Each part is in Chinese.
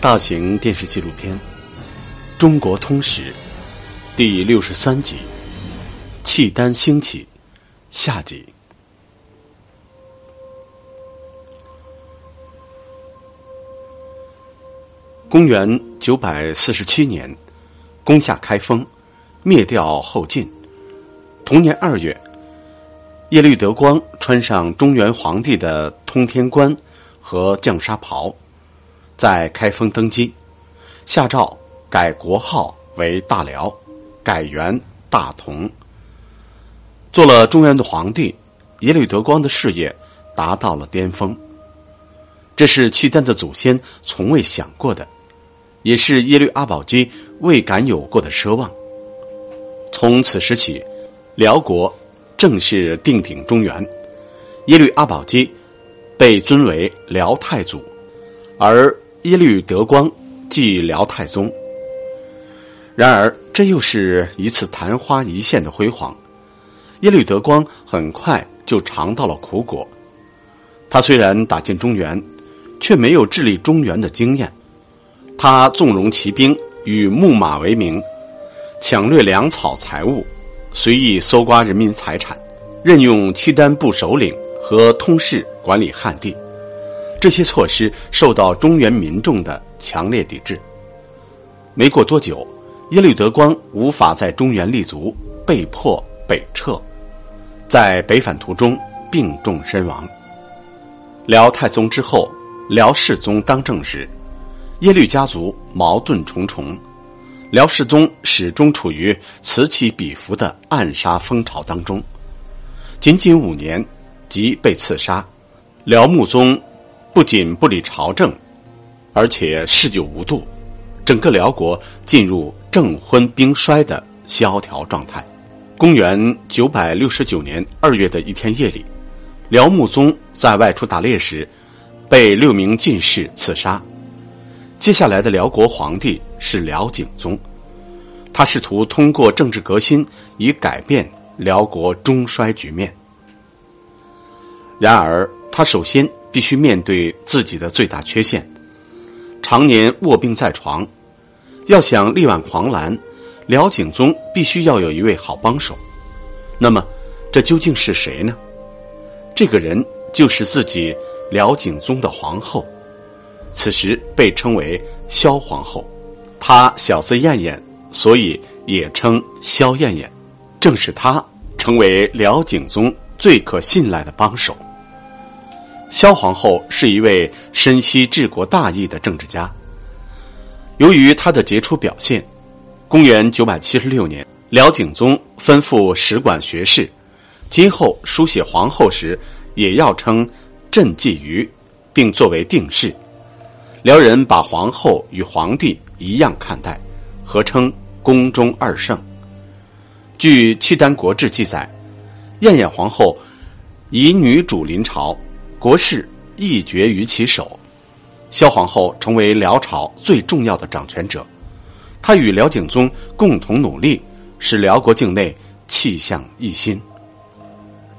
大型电视纪录片《中国通史》第六十三集：契丹兴起下集。公元九百四十七年，攻下开封，灭掉后晋。同年二月，耶律德光穿上中原皇帝的通天冠和绛纱袍。在开封登基，下诏改国号为大辽，改元大同。做了中原的皇帝，耶律德光的事业达到了巅峰。这是契丹的祖先从未想过的，也是耶律阿保机未敢有过的奢望。从此时起，辽国正式定鼎中原，耶律阿保机被尊为辽太祖，而。耶律德光继辽太宗。然而，这又是一次昙花一现的辉煌。耶律德光很快就尝到了苦果。他虽然打进中原，却没有治理中原的经验。他纵容骑兵与牧马为名，抢掠粮草财物，随意搜刮人民财产，任用契丹部首领和通事管理汉地。这些措施受到中原民众的强烈抵制。没过多久，耶律德光无法在中原立足，被迫北撤，在北返途中病重身亡。辽太宗之后，辽世宗当政时，耶律家族矛盾重重，辽世宗始终处于此起彼伏的暗杀风潮当中。仅仅五年，即被刺杀。辽穆宗。不仅不理朝政，而且嗜酒无度，整个辽国进入政昏兵衰的萧条状态。公元九百六十九年二月的一天夜里，辽穆宗在外出打猎时，被六名进士刺杀。接下来的辽国皇帝是辽景宗，他试图通过政治革新以改变辽国中衰局面。然而，他首先。必须面对自己的最大缺陷，常年卧病在床。要想力挽狂澜，辽景宗必须要有一位好帮手。那么，这究竟是谁呢？这个人就是自己辽景宗的皇后，此时被称为萧皇后。她小字燕燕，所以也称萧燕燕。正是她成为辽景宗最可信赖的帮手。萧皇后是一位深悉治国大义的政治家。由于她的杰出表现，公元九百七十六年，辽景宗吩咐使馆学士，今后书写皇后时，也要称朕觊觎，并作为定式。辽人把皇后与皇帝一样看待，合称宫中二圣。据契丹国志记载，燕燕皇后以女主临朝。国事一决于其手，萧皇后成为辽朝最重要的掌权者。她与辽景宗共同努力，使辽国境内气象一新。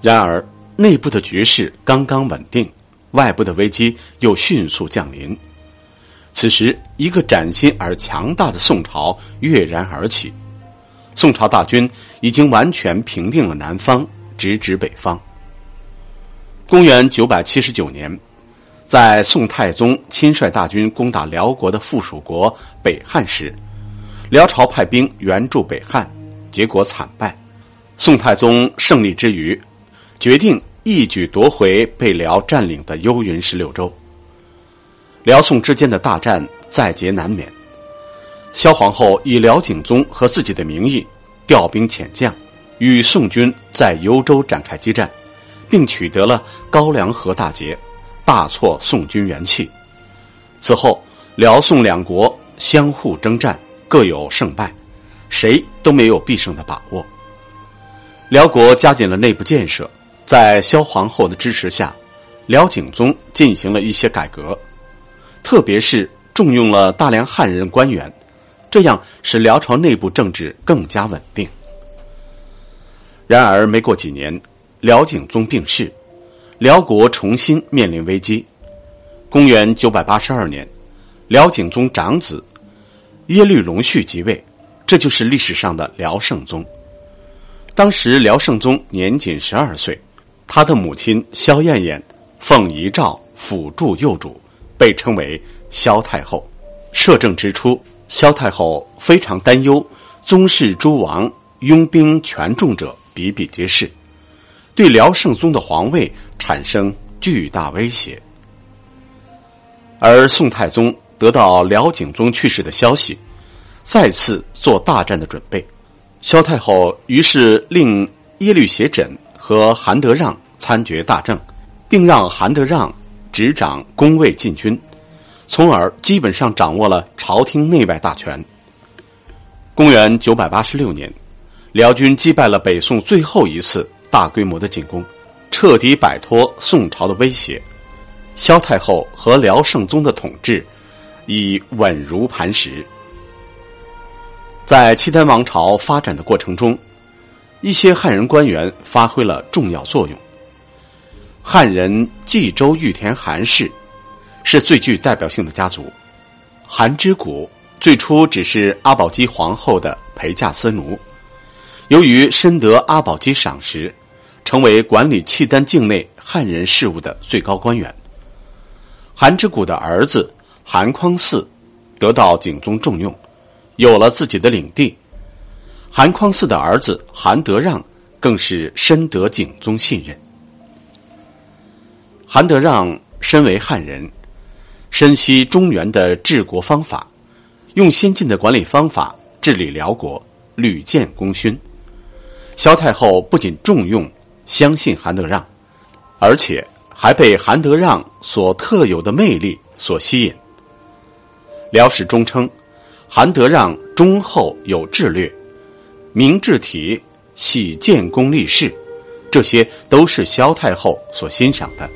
然而，内部的局势刚刚稳定，外部的危机又迅速降临。此时，一个崭新而强大的宋朝跃然而起。宋朝大军已经完全平定了南方，直指北方。公元九百七十九年，在宋太宗亲率大军攻打辽国的附属国北汉时，辽朝派兵援助北汉，结果惨败。宋太宗胜利之余，决定一举夺回被辽占领的幽云十六州。辽宋之间的大战在劫难免，萧皇后以辽景宗和自己的名义调兵遣将，与宋军在幽州展开激战。并取得了高梁河大捷，大挫宋军元气。此后，辽宋两国相互征战，各有胜败，谁都没有必胜的把握。辽国加紧了内部建设，在萧皇后的支持下，辽景宗进行了一些改革，特别是重用了大量汉人官员，这样使辽朝内部政治更加稳定。然而，没过几年。辽景宗病逝，辽国重新面临危机。公元九百八十二年，辽景宗长子耶律隆绪即位，这就是历史上的辽圣宗。当时辽圣宗年仅十二岁，他的母亲萧燕燕奉遗诏辅助幼主，被称为萧太后。摄政之初，萧太后非常担忧宗室诸王拥兵权重者比比皆是，对辽圣宗的皇位产生巨大威胁。而宋太宗得到辽景宗去世的消息，再次做大战的准备。萧太后于是令耶律斜轸和韩德让参决大政，并让韩德让执掌宫卫禁军，从而基本上掌握了朝廷内外大权。公元九百八十六年，辽军击败了北宋最后一次大规模的进攻，彻底摆脱宋朝的威胁。萧太后和辽圣宗的统治已稳如磐石。在契丹王朝发展的过程中，一些汉人官员发挥了重要作用。汉人冀州玉田韩氏是最具代表性的家族。韩之谷最初只是阿保机皇后的陪嫁私奴，由于深得阿保机赏识，成为管理契丹境内汉人事务的最高官员。韩之谷的儿子韩匡嗣得到景宗重用。有了自己的领地，韩匡嗣的儿子韩德让更是深得景宗信任。韩德让身为汉人，深悉中原的治国方法，用先进的管理方法治理辽国，屡建功勋。萧太后不仅重用、相信韩德让，而且还被韩德让所特有的魅力所吸引。辽史中称。韩德让忠厚有智略，明智体，喜建功立事，这些都是萧太后所欣赏的。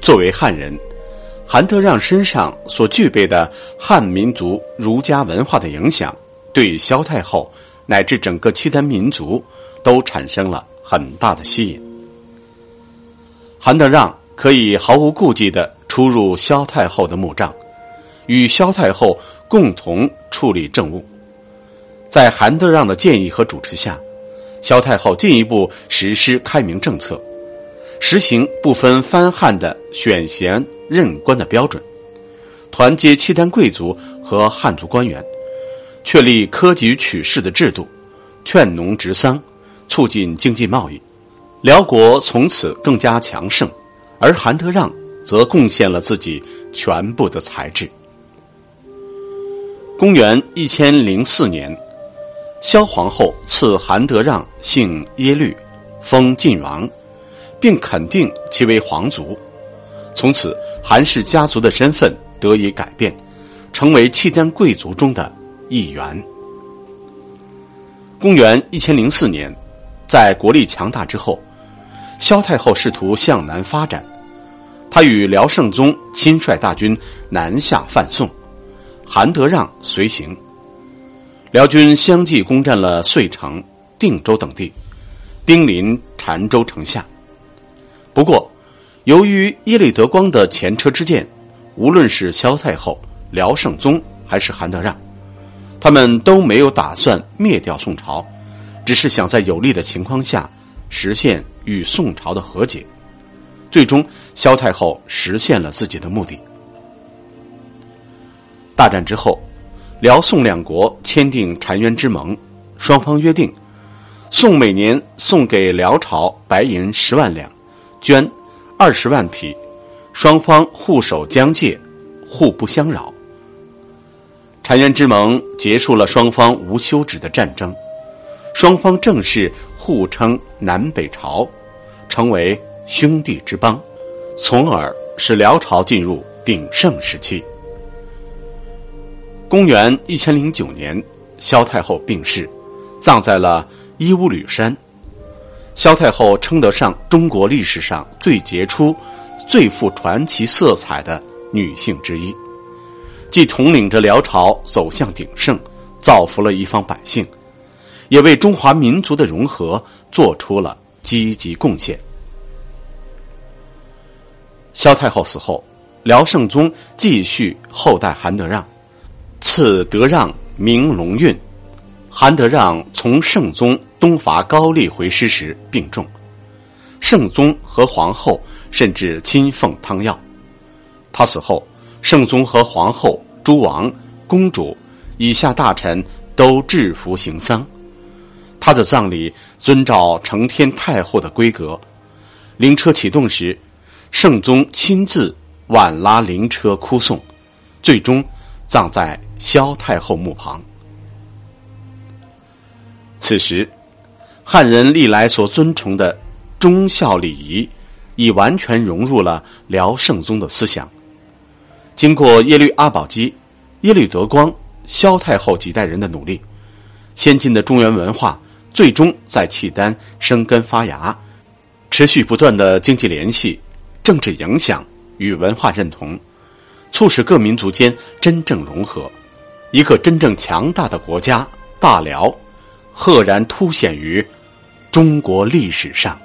作为汉人，韩德让身上所具备的汉民族儒家文化的影响，对萧太后乃至整个契丹民族都产生了很大的吸引。韩德让可以毫无顾忌的出入萧太后的墓葬，与萧太后共同。处理政务，在韩德让的建议和主持下，萧太后进一步实施开明政策，实行不分藩汉的选贤任官的标准，团结契丹贵族和汉族官员，确立科举取士的制度，劝农植桑，促进经济贸易，辽国从此更加强盛，而韩德让则贡献了自己全部的才智。公元一千零四年，萧皇后赐韩德让姓耶律，封晋王，并肯定其为皇族。从此，韩氏家族的身份得以改变，成为契丹贵族中的一员。公元一千零四年，在国力强大之后，萧太后试图向南发展，她与辽圣宗亲率大军南下犯宋。韩德让随行，辽军相继攻占了遂城、定州等地，兵临澶州城下。不过，由于耶律德光的前车之鉴，无论是萧太后、辽圣宗还是韩德让，他们都没有打算灭掉宋朝，只是想在有利的情况下实现与宋朝的和解。最终，萧太后实现了自己的目的。大战之后，辽宋两国签订澶渊之盟，双方约定，宋每年送给辽朝白银十万两，绢二十万匹，双方互守疆界，互不相扰。澶渊之盟结束了双方无休止的战争，双方正式互称南北朝，成为兄弟之邦，从而使辽朝进入鼎盛时期。公元一千零九年，萧太后病逝，葬在了伊吾吕山。萧太后称得上中国历史上最杰出、最富传奇色彩的女性之一，既统领着辽朝走向鼎盛，造福了一方百姓，也为中华民族的融合做出了积极贡献。萧太后死后，辽圣宗继续厚待韩德让。赐德让名龙运，韩德让从圣宗东伐高丽回师时病重，圣宗和皇后甚至亲奉汤药。他死后，圣宗和皇后、诸王、公主以下大臣都制服行丧。他的葬礼遵照承天太后的规格，灵车启动时，圣宗亲自挽拉灵车哭送，最终葬在萧太后墓旁。此时，汉人历来所尊崇的忠孝礼仪，已完全融入了辽圣宗的思想。经过耶律阿保机、耶律德光、萧太后几代人的努力，先进的中原文化。最终在契丹生根发芽，持续不断的经济联系、政治影响与文化认同，促使各民族间真正融合，一个真正强大的国家——大辽，赫然凸显于中国历史上。